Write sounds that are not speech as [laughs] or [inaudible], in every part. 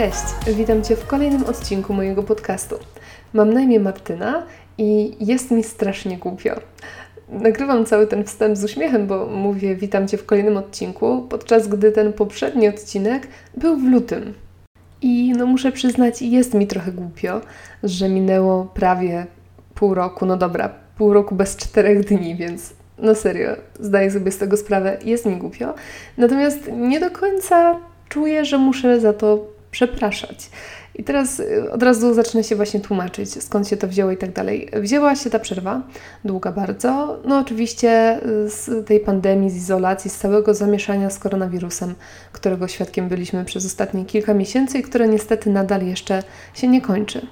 Cześć, witam Cię w kolejnym odcinku mojego podcastu. Mam na imię Martyna i jest mi strasznie głupio. Nagrywam cały ten wstęp z uśmiechem, bo mówię witam Cię w kolejnym odcinku, podczas gdy ten poprzedni odcinek był w lutym. I no muszę przyznać, jest mi trochę głupio, że minęło prawie pół roku, no dobra, pół roku bez czterech dni, więc no serio, zdaję sobie z tego sprawę, jest mi głupio. Natomiast nie do końca czuję, że muszę za to przepraszać. I teraz y, od razu zacznę się właśnie tłumaczyć, skąd się to wzięło i tak dalej. Wzięła się ta przerwa, długa bardzo, no oczywiście y, z tej pandemii, z izolacji, z całego zamieszania z koronawirusem, którego świadkiem byliśmy przez ostatnie kilka miesięcy i które niestety nadal jeszcze się nie kończy.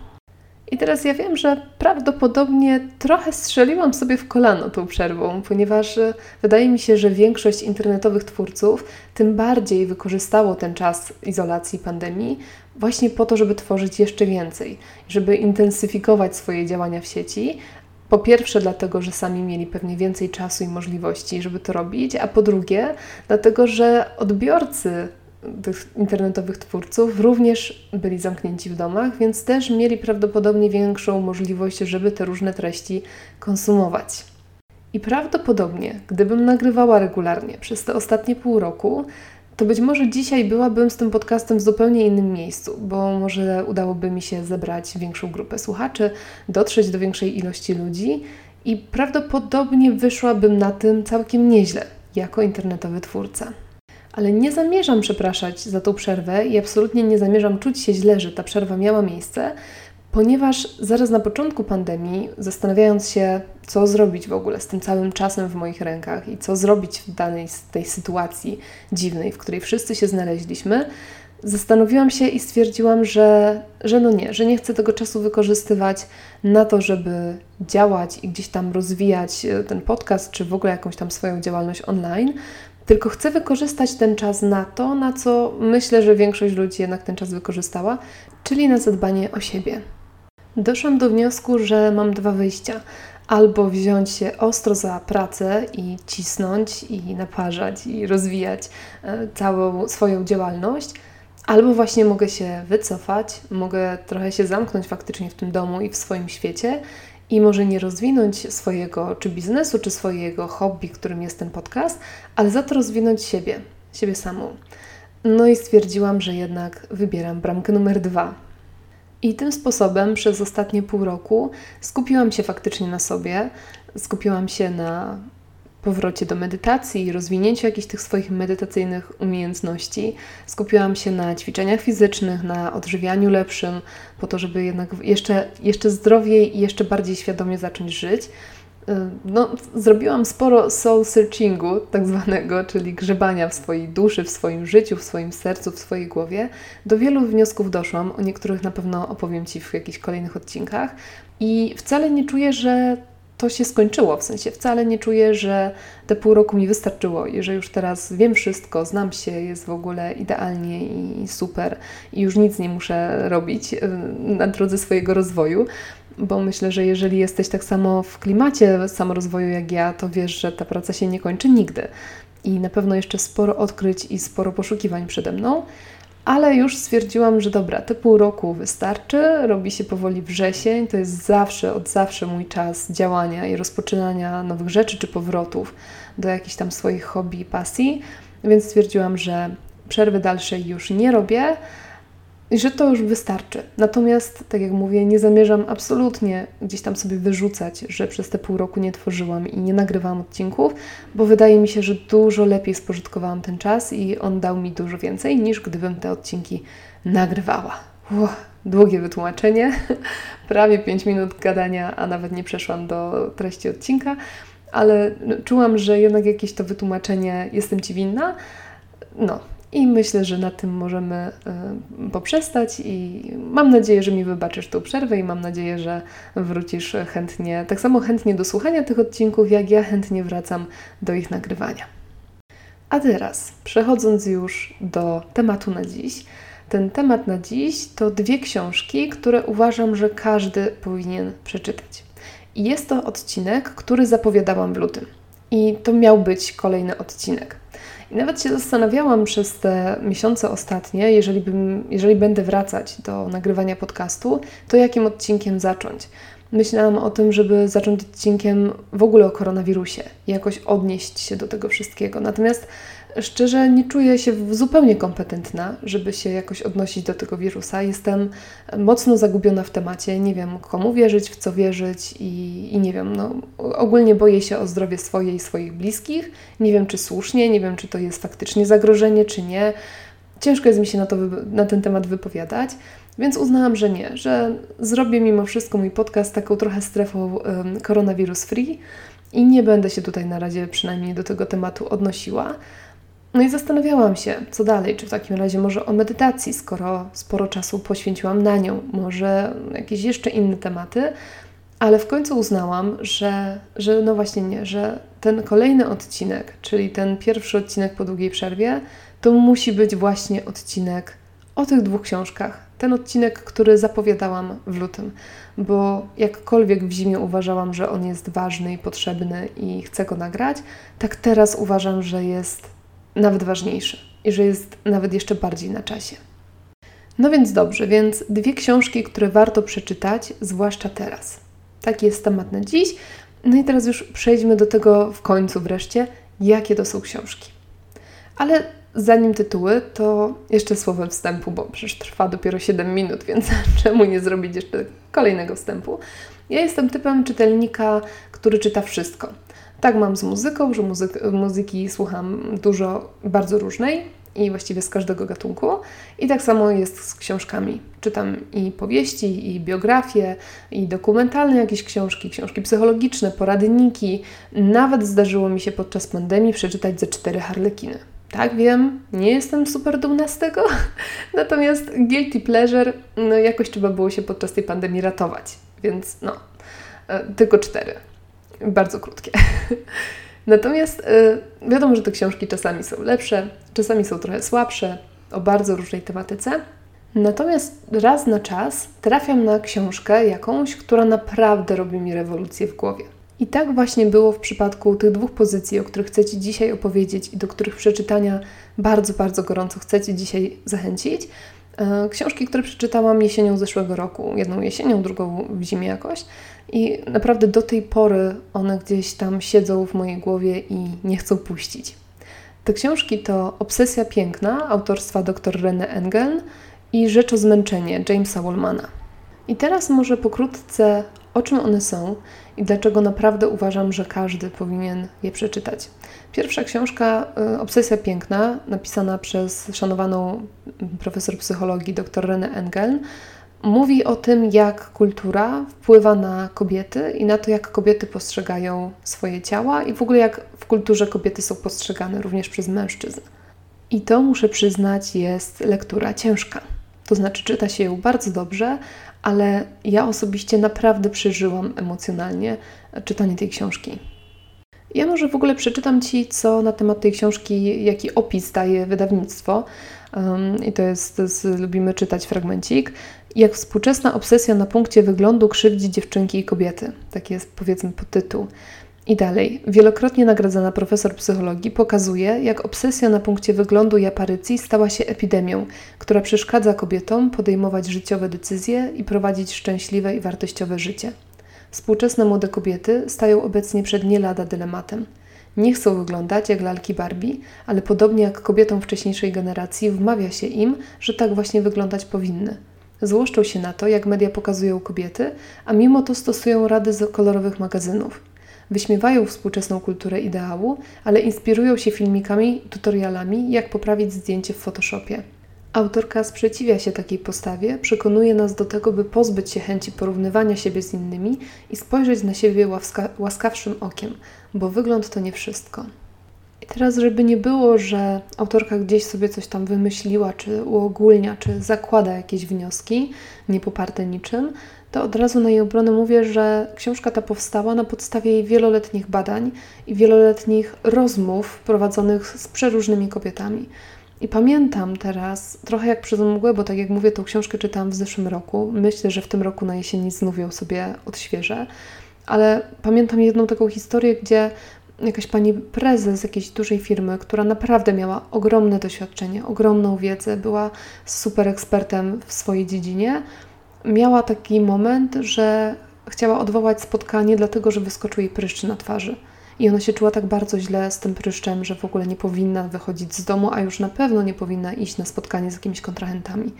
I teraz ja wiem, że prawdopodobnie trochę strzeliłam sobie w kolano tą przerwą, ponieważ e, wydaje mi się, że większość internetowych twórców tym bardziej wykorzystało ten czas izolacji pandemii właśnie po to, żeby tworzyć jeszcze więcej, żeby intensyfikować swoje działania w sieci. Po pierwsze, dlatego, że sami mieli pewnie więcej czasu i możliwości, żeby to robić, a po drugie, dlatego, że odbiorcy tych internetowych twórców również byli zamknięci w domach, więc też mieli prawdopodobnie większą możliwość, żeby te różne treści konsumować. I prawdopodobnie, gdybym nagrywała regularnie przez te ostatnie pół roku, to być może dzisiaj byłabym z tym podcastem w zupełnie innym miejscu, bo może udałoby mi się zebrać większą grupę słuchaczy, dotrzeć do większej ilości ludzi i prawdopodobnie wyszłabym na tym całkiem nieźle jako internetowy twórca ale nie zamierzam przepraszać za tą przerwę i absolutnie nie zamierzam czuć się źle, że ta przerwa miała miejsce, ponieważ zaraz na początku pandemii, zastanawiając się, co zrobić w ogóle z tym całym czasem w moich rękach i co zrobić w danej tej sytuacji dziwnej, w której wszyscy się znaleźliśmy, zastanowiłam się i stwierdziłam, że, że no nie, że nie chcę tego czasu wykorzystywać na to, żeby działać i gdzieś tam rozwijać e, ten podcast, czy w ogóle jakąś tam swoją działalność online, tylko chcę wykorzystać ten czas na to, na co myślę, że większość ludzi jednak ten czas wykorzystała, czyli na zadbanie o siebie. Doszłam do wniosku, że mam dwa wyjścia. Albo wziąć się ostro za pracę i cisnąć, i naparzać, i rozwijać e, całą swoją działalność, albo właśnie mogę się wycofać, mogę trochę się zamknąć faktycznie w tym domu i w swoim świecie i może nie rozwinąć swojego czy biznesu, czy swojego hobby, którym jest ten podcast, ale za to rozwinąć siebie, siebie samą. No i stwierdziłam, że jednak wybieram bramkę numer dwa. I tym sposobem przez ostatnie pół roku skupiłam się faktycznie na sobie, skupiłam się na powrocie do medytacji i rozwinięciu jakichś tych swoich medytacyjnych umiejętności. Skupiłam się na ćwiczeniach fizycznych, na odżywianiu lepszym, po to, żeby jednak jeszcze, jeszcze zdrowiej i jeszcze bardziej świadomie zacząć żyć. Y, no, zrobiłam sporo soul searchingu, tak zwanego, czyli grzebania w swojej duszy, w swoim życiu, w swoim sercu, w swojej głowie. Do wielu wniosków doszłam, o niektórych na pewno opowiem Ci w jakichś kolejnych odcinkach. I wcale nie czuję, że to się skończyło. W sensie wcale nie czuję, że te pół roku mi wystarczyło i że już teraz wiem wszystko, znam się, jest w ogóle idealnie i super i już nic nie muszę robić y, na drodze swojego rozwoju. Bo myślę, że jeżeli jesteś tak samo w klimacie samorozwoju jak ja, to wiesz, że ta praca się nie kończy nigdy. I na pewno jeszcze sporo odkryć i sporo poszukiwań przede mną ale już stwierdziłam, że dobra, te pół roku wystarczy, robi się powoli wrzesień, to jest zawsze, od zawsze mój czas działania i rozpoczynania nowych rzeczy czy powrotów do jakichś tam swoich hobby i pasji, więc stwierdziłam, że przerwy dalszej już nie robię, i że to już wystarczy. Natomiast, tak jak mówię, nie zamierzam absolutnie gdzieś tam sobie wyrzucać, że przez te pół roku nie tworzyłam i nie nagrywałam odcinków, bo wydaje mi się, że dużo lepiej spożytkowałam ten czas i on dał mi dużo więcej niż gdybym te odcinki nagrywała. Uff, długie wytłumaczenie, [laughs] prawie 5 minut gadania, a nawet nie przeszłam do treści odcinka, ale czułam, że jednak jakieś to wytłumaczenie jestem Ci winna. No, i myślę, że na tym możemy y, poprzestać i mam nadzieję, że mi wybaczysz tą przerwę i mam nadzieję, że wrócisz chętnie, tak samo chętnie do słuchania tych odcinków, jak ja chętnie wracam do ich nagrywania. A teraz, przechodząc już do tematu na dziś. Ten temat na dziś to dwie książki, które uważam, że każdy powinien przeczytać. I jest to odcinek, który zapowiadałam w lutym. I to miał być kolejny odcinek. I nawet się zastanawiałam przez te miesiące ostatnie, jeżeli, bym, jeżeli będę wracać do nagrywania podcastu, to jakim odcinkiem zacząć. Myślałam o tym, żeby zacząć odcinkiem w ogóle o koronawirusie jakoś odnieść się do tego wszystkiego. Natomiast szczerze nie czuję się zupełnie kompetentna, żeby się jakoś odnosić do tego wirusa. Jestem mocno zagubiona w temacie, nie wiem komu wierzyć, w co wierzyć i, i nie wiem, no, ogólnie boję się o zdrowie swoje i swoich bliskich. Nie wiem, czy słusznie, nie wiem, czy to jest faktycznie zagrożenie, czy nie. Ciężko jest mi się na, to, na ten temat wypowiadać, więc uznałam, że nie, że zrobię mimo wszystko mój podcast taką trochę strefą koronawirus free i nie będę się tutaj na razie przynajmniej do tego tematu odnosiła. No i zastanawiałam się, co dalej, czy w takim razie może o medytacji, skoro sporo czasu poświęciłam na nią, może jakieś jeszcze inne tematy, ale w końcu uznałam, że, że no właśnie nie, że ten kolejny odcinek, czyli ten pierwszy odcinek po długiej przerwie, to musi być właśnie odcinek o tych dwóch książkach. Ten odcinek, który zapowiadałam w lutym, bo jakkolwiek w zimie uważałam, że on jest ważny i potrzebny i chcę go nagrać, tak teraz uważam, że jest nawet ważniejszy i że jest nawet jeszcze bardziej na czasie. No więc dobrze, więc dwie książki, które warto przeczytać, zwłaszcza teraz. Taki jest temat na dziś. No i teraz już przejdźmy do tego w końcu wreszcie, jakie to są książki. Ale zanim tytuły, to jeszcze słowem wstępu, bo przecież trwa dopiero 7 minut, więc [laughs] czemu nie zrobić jeszcze kolejnego wstępu? Ja jestem typem czytelnika, który czyta wszystko. Tak mam z muzyką, że muzyk, muzyki słucham dużo, bardzo różnej i właściwie z każdego gatunku. I tak samo jest z książkami. Czytam i powieści, i biografie, i dokumentalne jakieś książki, książki psychologiczne, poradniki. Nawet zdarzyło mi się podczas pandemii przeczytać ze cztery harlekiny. Tak, wiem, nie jestem super dumna z tego, [laughs] natomiast guilty pleasure no, jakoś trzeba było się podczas tej pandemii ratować, więc no, e, tylko cztery bardzo krótkie. [laughs] Natomiast y, wiadomo, że te książki czasami są lepsze, czasami są trochę słabsze, o bardzo różnej tematyce. Natomiast raz na czas trafiam na książkę jakąś, która naprawdę robi mi rewolucję w głowie. I tak właśnie było w przypadku tych dwóch pozycji, o których chcę Ci dzisiaj opowiedzieć i do których przeczytania bardzo, bardzo gorąco chcę Ci dzisiaj zachęcić. E, książki, które przeczytałam jesienią zeszłego roku, jedną jesienią, drugą w zimie jakoś. I naprawdę do tej pory one gdzieś tam siedzą w mojej głowie i nie chcą puścić. Te książki to Obsesja Piękna autorstwa dr René Engeln i Rzecz o zmęczenie Jamesa Wallmana. I teraz może pokrótce o czym one są i dlaczego naprawdę uważam, że każdy powinien je przeczytać. Pierwsza książka, y, Obsesja Piękna, napisana przez szanowaną profesor psychologii dr René Engeln, mówi o tym, jak kultura wpływa na kobiety i na to, jak kobiety postrzegają swoje ciała i w ogóle jak w kulturze kobiety są postrzegane również przez mężczyzn. I to, muszę przyznać, jest lektura ciężka. To znaczy, czyta się ją bardzo dobrze, ale ja osobiście naprawdę przeżyłam emocjonalnie czytanie tej książki. Ja może w ogóle przeczytam Ci, co na temat tej książki, jaki opis daje wydawnictwo. Um, I to jest, to jest, lubimy czytać fragmencik. Jak współczesna obsesja na punkcie wyglądu krzywdzi dziewczynki i kobiety. Taki jest powiedzmy podtytuł. I dalej. Wielokrotnie nagradzana profesor psychologii pokazuje, jak obsesja na punkcie wyglądu i aparycji stała się epidemią, która przeszkadza kobietom podejmować życiowe decyzje i prowadzić szczęśliwe i wartościowe życie. Współczesne młode kobiety stają obecnie przed nie lada dylematem. Nie chcą wyglądać jak lalki Barbie, ale podobnie jak kobietom wcześniejszej generacji wmawia się im, że tak właśnie wyglądać powinny. Złoszczą się na to, jak media pokazują kobiety, a mimo to stosują rady z kolorowych magazynów. Wyśmiewają współczesną kulturę ideału, ale inspirują się filmikami tutorialami, jak poprawić zdjęcie w Photoshopie. Autorka sprzeciwia się takiej postawie, przekonuje nas do tego, by pozbyć się chęci porównywania siebie z innymi i spojrzeć na siebie łaska łaskawszym okiem, bo wygląd to nie wszystko. I teraz, żeby nie było, że autorka gdzieś sobie coś tam wymyśliła, czy uogólnia, czy zakłada jakieś wnioski, nie poparte niczym, to od razu na jej obronę mówię, że książka ta powstała na podstawie wieloletnich badań i wieloletnich rozmów prowadzonych z przeróżnymi kobietami. I pamiętam teraz, trochę jak przez mgłę, bo tak jak mówię, tą książkę czytałam w zeszłym roku. Myślę, że w tym roku na jesieni znów ją sobie odświeżę. Ale pamiętam jedną taką historię, gdzie jakaś pani prezes jakiejś dużej firmy, która naprawdę miała ogromne doświadczenie, ogromną wiedzę, była super ekspertem w swojej dziedzinie, miała taki moment, że chciała odwołać spotkanie, dlatego że wyskoczył jej pryszcz na twarzy. I ona się czuła tak bardzo źle z tym pryszczem, że w ogóle nie powinna wychodzić z domu, a już na pewno nie powinna iść na spotkanie z jakimiś kontrahentami.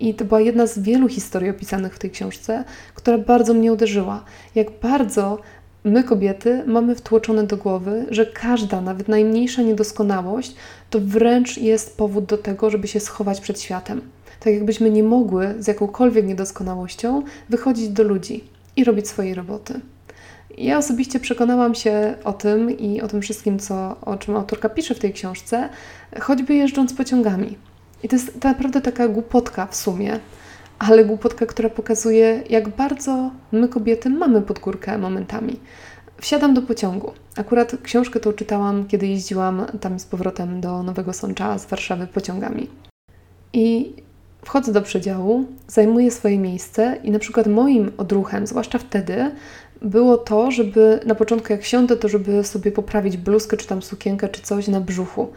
I to była jedna z wielu historii opisanych w tej książce, która bardzo mnie uderzyła. Jak bardzo my, kobiety, mamy wtłoczone do głowy, że każda, nawet najmniejsza niedoskonałość, to wręcz jest powód do tego, żeby się schować przed światem. Tak jakbyśmy nie mogły z jakąkolwiek niedoskonałością wychodzić do ludzi i robić swojej roboty. Ja osobiście przekonałam się o tym i o tym wszystkim, co, o czym autorka pisze w tej książce, choćby jeżdżąc pociągami. I to jest naprawdę taka głupotka w sumie, ale głupotka, która pokazuje, jak bardzo my kobiety mamy pod górkę momentami. Wsiadam do pociągu. Akurat książkę tą czytałam, kiedy jeździłam tam z powrotem do Nowego Sącza z Warszawy pociągami. I wchodzę do przedziału, zajmuję swoje miejsce i na przykład moim odruchem, zwłaszcza wtedy, było to, żeby na początku jak siądę, to żeby sobie poprawić bluzkę, czy tam sukienkę, czy coś na brzuchu.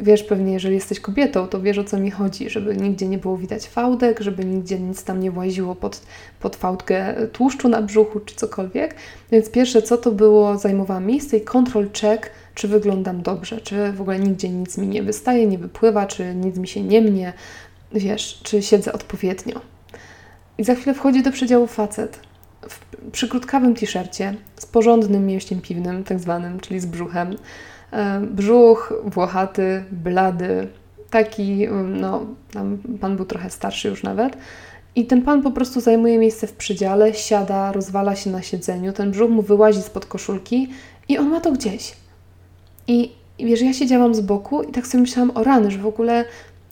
Wiesz pewnie, jeżeli jesteś kobietą, to wiesz o co mi chodzi, żeby nigdzie nie było widać fałdek, żeby nigdzie nic tam nie właziło pod, pod fałdkę tłuszczu na brzuchu czy cokolwiek. Więc pierwsze co to było, zajmowałam miejsce i control check, czy wyglądam dobrze, czy w ogóle nigdzie nic mi nie wystaje, nie wypływa, czy nic mi się nie mnie, wiesz, czy siedzę odpowiednio. I za chwilę wchodzi do przedziału facet w przykrótkawym t-shircie z porządnym mięściem piwnym, tak zwanym, czyli z brzuchem E, brzuch włochaty, blady, taki, mm, no, pan był trochę starszy już nawet. I ten pan po prostu zajmuje miejsce w przydziale, siada, rozwala się na siedzeniu, ten brzuch mu wyłazi spod koszulki i on ma to gdzieś. I, i wiesz, ja siedziałam z boku i tak sobie myślałam o rany, że w ogóle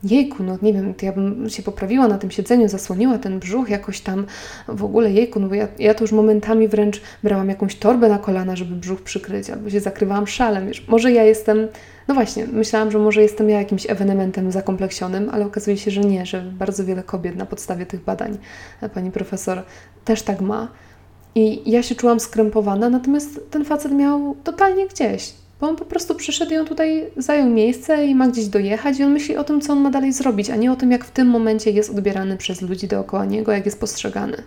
jejku, no nie wiem, to ja bym się poprawiła na tym siedzeniu, zasłoniła ten brzuch jakoś tam, w ogóle jejku, no bo ja, ja to już momentami wręcz brałam jakąś torbę na kolana, żeby brzuch przykryć, albo się zakrywałam szalem, wiesz, może ja jestem, no właśnie, myślałam, że może jestem ja jakimś ewenementem zakompleksionym, ale okazuje się, że nie, że bardzo wiele kobiet na podstawie tych badań, pani profesor, też tak ma. I ja się czułam skrępowana, natomiast ten facet miał totalnie gdzieś bo on po prostu przyszedł i on tutaj zajął miejsce i ma gdzieś dojechać i on myśli o tym, co on ma dalej zrobić, a nie o tym, jak w tym momencie jest odbierany przez ludzi dookoła niego, jak jest postrzegany.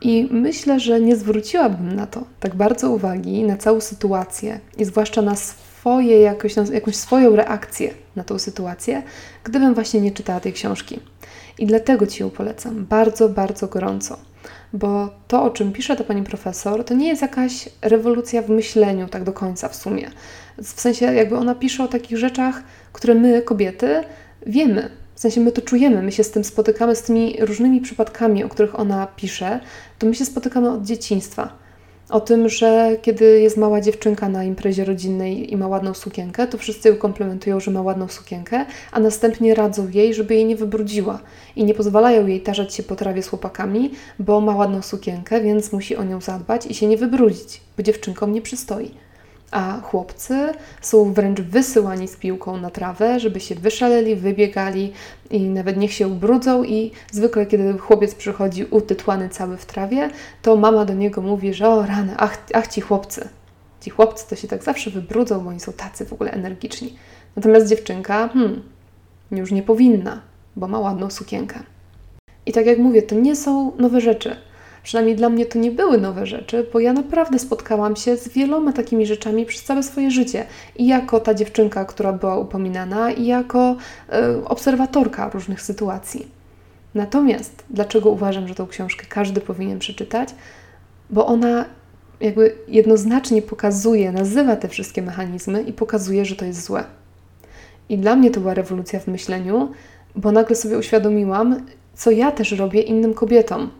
I myślę, że nie zwróciłabym na to tak bardzo uwagi, na całą sytuację i zwłaszcza na swoje, jakoś, na jakąś swoją reakcję na tą sytuację, gdybym właśnie nie czytała tej książki. I dlatego Ci ją polecam bardzo, bardzo gorąco bo to, o czym pisze ta pani profesor, to nie jest jakaś rewolucja w myśleniu, tak do końca w sumie. W sensie, jakby ona pisze o takich rzeczach, które my, kobiety, wiemy. W sensie my to czujemy, my się z tym spotykamy, z tymi różnymi przypadkami, o których ona pisze, to my się spotykamy od dzieciństwa o tym, że kiedy jest mała dziewczynka na imprezie rodzinnej i ma ładną sukienkę, to wszyscy ją komplementują, że ma ładną sukienkę, a następnie radzą jej, żeby jej nie wybrudziła. I nie pozwalają jej tarzać się po trawie z chłopakami, bo ma ładną sukienkę, więc musi o nią zadbać i się nie wybrudzić, bo dziewczynkom nie przystoi a chłopcy są wręcz wysyłani z piłką na trawę, żeby się wyszaleli, wybiegali i nawet niech się ubrudzą i zwykle kiedy chłopiec przychodzi utytłany cały w trawie, to mama do niego mówi, że o rany, ach, ach ci chłopcy. Ci chłopcy to się tak zawsze wybrudzą, bo oni są tacy w ogóle energiczni. Natomiast dziewczynka, hmm, już nie powinna, bo ma ładną sukienkę. I tak jak mówię, to nie są nowe rzeczy. Przynajmniej dla mnie to nie były nowe rzeczy, bo ja naprawdę spotkałam się z wieloma takimi rzeczami przez całe swoje życie. I jako ta dziewczynka, która była upominana, i jako y, obserwatorka różnych sytuacji. Natomiast dlaczego uważam, że tą książkę każdy powinien przeczytać? Bo ona jakby jednoznacznie pokazuje, nazywa te wszystkie mechanizmy i pokazuje, że to jest złe. I dla mnie to była rewolucja w myśleniu, bo nagle sobie uświadomiłam, co ja też robię innym kobietom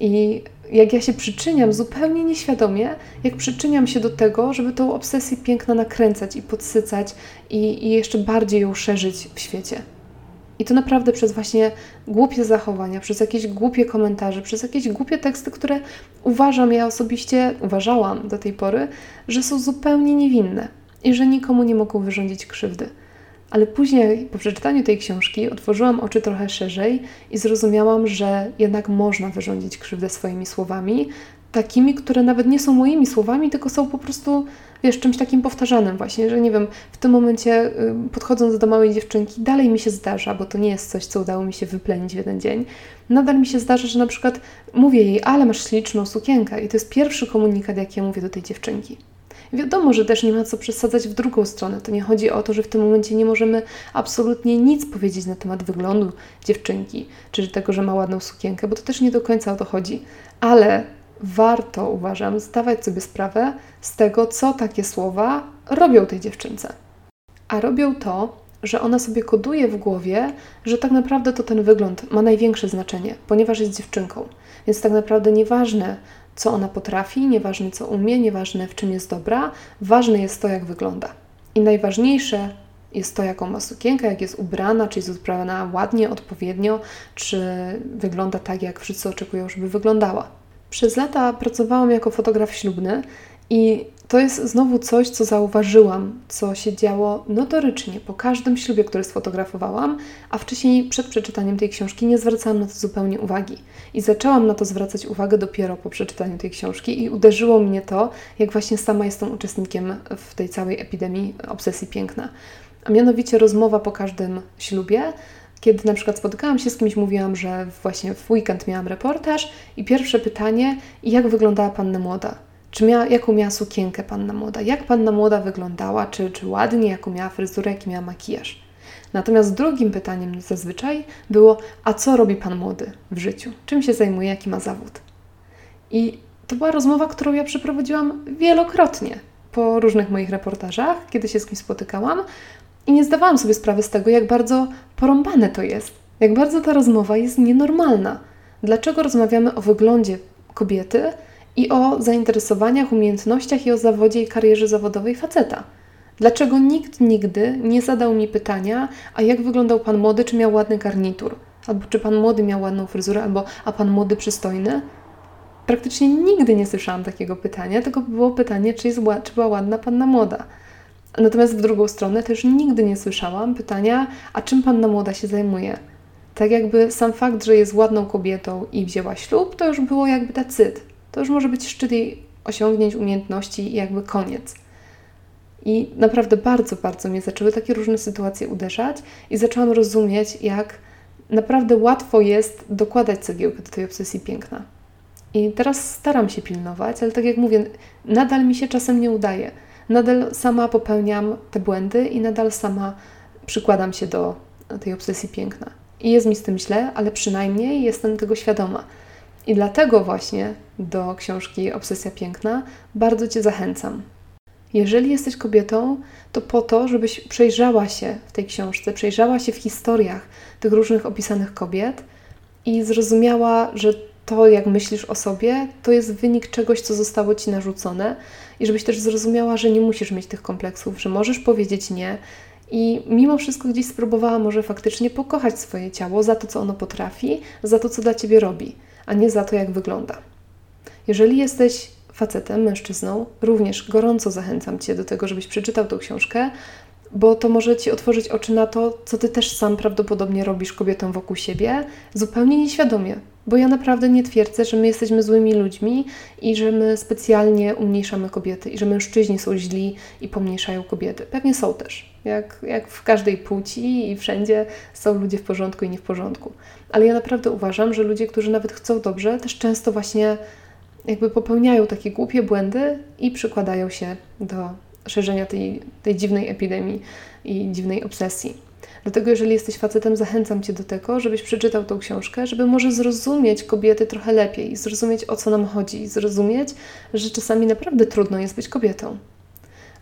i jak ja się przyczyniam zupełnie nieświadomie, jak przyczyniam się do tego, żeby tą obsesję piękna nakręcać i podsycać i, i jeszcze bardziej ją szerzyć w świecie. I to naprawdę przez właśnie głupie zachowania, przez jakieś głupie komentarze, przez jakieś głupie teksty, które uważam, ja osobiście uważałam do tej pory, że są zupełnie niewinne i że nikomu nie mogą wyrządzić krzywdy. Ale później, po przeczytaniu tej książki, otworzyłam oczy trochę szerzej i zrozumiałam, że jednak można wyrządzić krzywdę swoimi słowami, takimi, które nawet nie są moimi słowami, tylko są po prostu, wiesz, czymś takim powtarzanym właśnie, że nie wiem, w tym momencie y, podchodząc do małej dziewczynki, dalej mi się zdarza, bo to nie jest coś, co udało mi się wyplenić w jeden dzień, nadal mi się zdarza, że na przykład mówię jej, ale masz śliczną sukienkę i to jest pierwszy komunikat, jaki ja mówię do tej dziewczynki. Wiadomo, że też nie ma co przesadzać w drugą stronę. To nie chodzi o to, że w tym momencie nie możemy absolutnie nic powiedzieć na temat wyglądu dziewczynki, czy tego, że ma ładną sukienkę, bo to też nie do końca o to chodzi. Ale warto, uważam, zdawać sobie sprawę z tego, co takie słowa robią tej dziewczynce. A robią to, że ona sobie koduje w głowie, że tak naprawdę to ten wygląd ma największe znaczenie, ponieważ jest dziewczynką. Więc tak naprawdę nieważne, co ona potrafi, nieważne co umie, nieważne w czym jest dobra, ważne jest to, jak wygląda. I najważniejsze jest to, jaką ma sukienkę, jak jest ubrana, czy jest ubrana ładnie, odpowiednio, czy wygląda tak, jak wszyscy oczekują, żeby wyglądała. Przez lata pracowałam jako fotograf ślubny i to jest znowu coś, co zauważyłam, co się działo notorycznie po każdym ślubie, który sfotografowałam, a wcześniej przed przeczytaniem tej książki nie zwracałam na to zupełnie uwagi. I zaczęłam na to zwracać uwagę dopiero po przeczytaniu tej książki i uderzyło mnie to, jak właśnie sama jestem uczestnikiem w tej całej epidemii obsesji piękna. A mianowicie rozmowa po każdym ślubie, kiedy na przykład spotykałam się z kimś, mówiłam, że właśnie w weekend miałam reportaż i pierwsze pytanie, jak wyglądała panna młoda? Czy miała, jaką miała sukienkę panna młoda? Jak panna młoda wyglądała? Czy, czy ładnie? Jaką miała fryzurę? Jaki miała makijaż? Natomiast drugim pytaniem zazwyczaj było, a co robi pan młody w życiu? Czym się zajmuje? Jaki ma zawód? I to była rozmowa, którą ja przeprowadziłam wielokrotnie po różnych moich reportażach, kiedy się z kimś spotykałam i nie zdawałam sobie sprawy z tego, jak bardzo porąbane to jest, jak bardzo ta rozmowa jest nienormalna. Dlaczego rozmawiamy o wyglądzie kobiety, i o zainteresowaniach, umiejętnościach i o zawodzie i karierze zawodowej faceta. Dlaczego nikt nigdy nie zadał mi pytania, a jak wyglądał pan młody, czy miał ładny garnitur? Albo czy pan młody miał ładną fryzurę, albo a pan młody przystojny? Praktycznie nigdy nie słyszałam takiego pytania, tylko było pytanie, czy, jest, czy była ładna panna młoda. Natomiast w drugą stronę też nigdy nie słyszałam pytania, a czym panna młoda się zajmuje? Tak jakby sam fakt, że jest ładną kobietą i wzięła ślub, to już było jakby decyd to już może być szczyt jej osiągnięć, umiejętności i jakby koniec. I naprawdę bardzo, bardzo mnie zaczęły takie różne sytuacje uderzać i zaczęłam rozumieć, jak naprawdę łatwo jest dokładać cegiełkę do tej obsesji piękna. I teraz staram się pilnować, ale tak jak mówię, nadal mi się czasem nie udaje. Nadal sama popełniam te błędy i nadal sama przykładam się do tej obsesji piękna. I jest mi z tym źle, ale przynajmniej jestem tego świadoma. I dlatego właśnie do książki Obsesja Piękna bardzo Cię zachęcam. Jeżeli jesteś kobietą, to po to, żebyś przejrzała się w tej książce, przejrzała się w historiach tych różnych opisanych kobiet i zrozumiała, że to, jak myślisz o sobie, to jest wynik czegoś, co zostało ci narzucone, i żebyś też zrozumiała, że nie musisz mieć tych kompleksów, że możesz powiedzieć nie. I mimo wszystko gdzieś spróbowała może faktycznie pokochać swoje ciało za to, co ono potrafi, za to, co dla ciebie robi a nie za to, jak wygląda. Jeżeli jesteś facetem, mężczyzną, również gorąco zachęcam Cię do tego, żebyś przeczytał tą książkę, bo to może Ci otworzyć oczy na to, co Ty też sam prawdopodobnie robisz kobietom wokół siebie, zupełnie nieświadomie. Bo ja naprawdę nie twierdzę, że my jesteśmy złymi ludźmi i że my specjalnie umniejszamy kobiety i że mężczyźni są źli i pomniejszają kobiety. Pewnie są też. Jak, jak w każdej płci i wszędzie są ludzie w porządku i nie w porządku. Ale ja naprawdę uważam, że ludzie, którzy nawet chcą dobrze, też często właśnie jakby popełniają takie głupie błędy i przykładają się do szerzenia tej, tej dziwnej epidemii i dziwnej obsesji. Dlatego, jeżeli jesteś facetem, zachęcam Cię do tego, żebyś przeczytał tą książkę, żeby może zrozumieć kobiety trochę lepiej, zrozumieć o co nam chodzi, zrozumieć, że czasami naprawdę trudno jest być kobietą.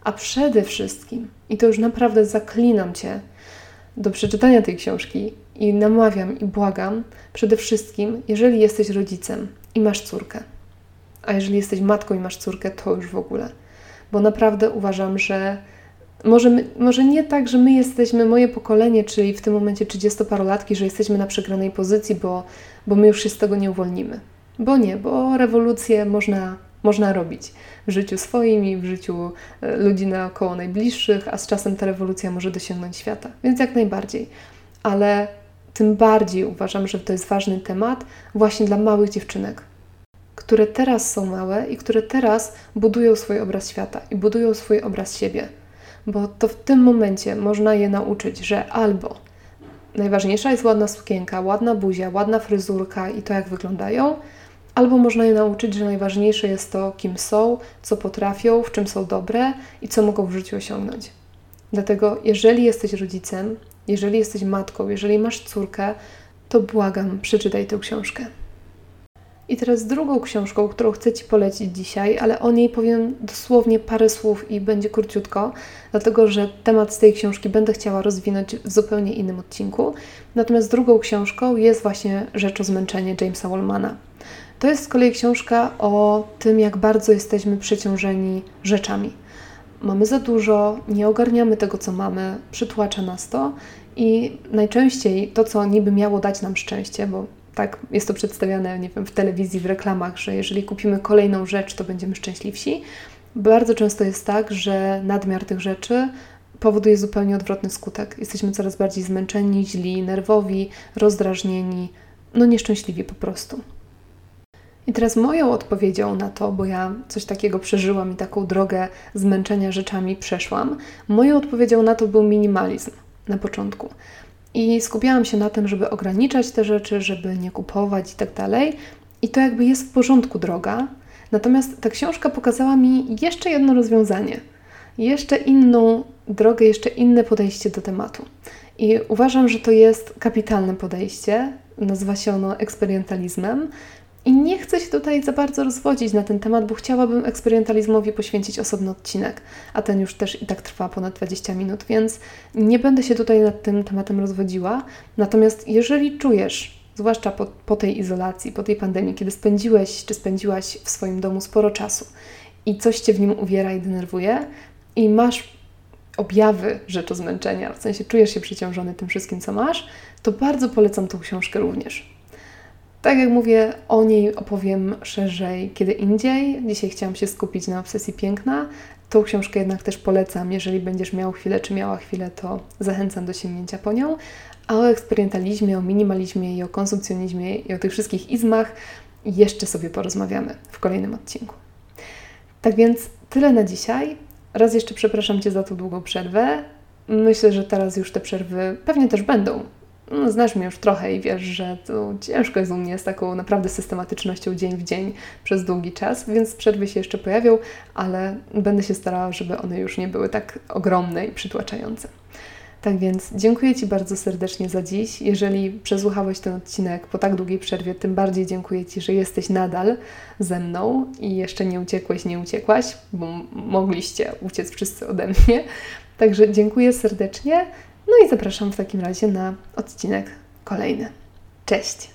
A przede wszystkim, i to już naprawdę zaklinam Cię do przeczytania tej książki i namawiam i błagam, przede wszystkim, jeżeli jesteś rodzicem i masz córkę, a jeżeli jesteś matką i masz córkę, to już w ogóle. Bo naprawdę uważam, że może, my, może nie tak, że my jesteśmy, moje pokolenie, czyli w tym momencie 30-parolatki, że jesteśmy na przegranej pozycji, bo, bo my już się z tego nie uwolnimy. Bo nie, bo rewolucję można, można robić w życiu swoim i w życiu e, ludzi naokoło najbliższych, a z czasem ta rewolucja może dosięgnąć świata. Więc jak najbardziej. Ale tym bardziej uważam, że to jest ważny temat właśnie dla małych dziewczynek, które teraz są małe i które teraz budują swój obraz świata i budują swój obraz siebie. Bo to w tym momencie można je nauczyć, że albo najważniejsza jest ładna sukienka, ładna buzia, ładna fryzurka i to, jak wyglądają, albo można je nauczyć, że najważniejsze jest to, kim są, co potrafią, w czym są dobre i co mogą w życiu osiągnąć. Dlatego, jeżeli jesteś rodzicem, jeżeli jesteś matką, jeżeli masz córkę, to błagam, przeczytaj tę książkę. I teraz drugą książką, którą chcę Ci polecić dzisiaj, ale o niej powiem dosłownie parę słów i będzie króciutko, dlatego że temat z tej książki będę chciała rozwinąć w zupełnie innym odcinku. Natomiast drugą książką jest właśnie Rzecz o zmęczenie Jamesa Wallmana. To jest z kolei książka o tym, jak bardzo jesteśmy przeciążeni rzeczami. Mamy za dużo, nie ogarniamy tego, co mamy, przytłacza nas to i najczęściej to, co niby miało dać nam szczęście, bo tak jest to przedstawiane, nie wiem, w telewizji, w reklamach, że jeżeli kupimy kolejną rzecz, to będziemy szczęśliwsi. Bardzo często jest tak, że nadmiar tych rzeczy powoduje zupełnie odwrotny skutek. Jesteśmy coraz bardziej zmęczeni, źli, nerwowi, rozdrażnieni, no nieszczęśliwi po prostu. I teraz moją odpowiedzią na to, bo ja coś takiego przeżyłam i taką drogę zmęczenia rzeczami przeszłam, moją odpowiedzią na to był minimalizm na początku. I skupiałam się na tym, żeby ograniczać te rzeczy, żeby nie kupować i tak dalej. I to jakby jest w porządku droga. Natomiast ta książka pokazała mi jeszcze jedno rozwiązanie, jeszcze inną drogę, jeszcze inne podejście do tematu. I uważam, że to jest kapitalne podejście. Nazywa się ono eksperyentalizmem, i nie chcę się tutaj za bardzo rozwodzić na ten temat, bo chciałabym eksperyentalizmowi poświęcić osobny odcinek, a ten już też i tak trwa ponad 20 minut, więc nie będę się tutaj nad tym tematem rozwodziła. Natomiast jeżeli czujesz, zwłaszcza po, po tej izolacji, po tej pandemii, kiedy spędziłeś czy spędziłaś w swoim domu sporo czasu i coś cię w nim uwiera i denerwuje, i masz objawy rzeczy zmęczenia, w sensie czujesz się przeciążony tym wszystkim, co masz, to bardzo polecam tą książkę również. Tak jak mówię, o niej opowiem szerzej kiedy indziej. Dzisiaj chciałam się skupić na obsesji piękna. Tą książkę jednak też polecam. Jeżeli będziesz miał chwilę, czy miała chwilę, to zachęcam do sięgnięcia po nią. A o eksperyentalizmie, o minimalizmie i o konsumpcjonizmie i o tych wszystkich izmach jeszcze sobie porozmawiamy w kolejnym odcinku. Tak więc tyle na dzisiaj. Raz jeszcze przepraszam Cię za tą długą przerwę. Myślę, że teraz już te przerwy pewnie też będą, no, znasz mnie już trochę i wiesz, że to ciężko jest u mnie z taką naprawdę systematycznością dzień w dzień przez długi czas, więc przerwy się jeszcze pojawią, ale będę się starała, żeby one już nie były tak ogromne i przytłaczające. Tak więc dziękuję Ci bardzo serdecznie za dziś. Jeżeli przesłuchałeś ten odcinek po tak długiej przerwie, tym bardziej dziękuję Ci, że jesteś nadal ze mną i jeszcze nie uciekłeś, nie uciekłaś, bo mogliście uciec wszyscy ode mnie. Także dziękuję serdecznie. No i zapraszam w takim razie na odcinek kolejny. Cześć!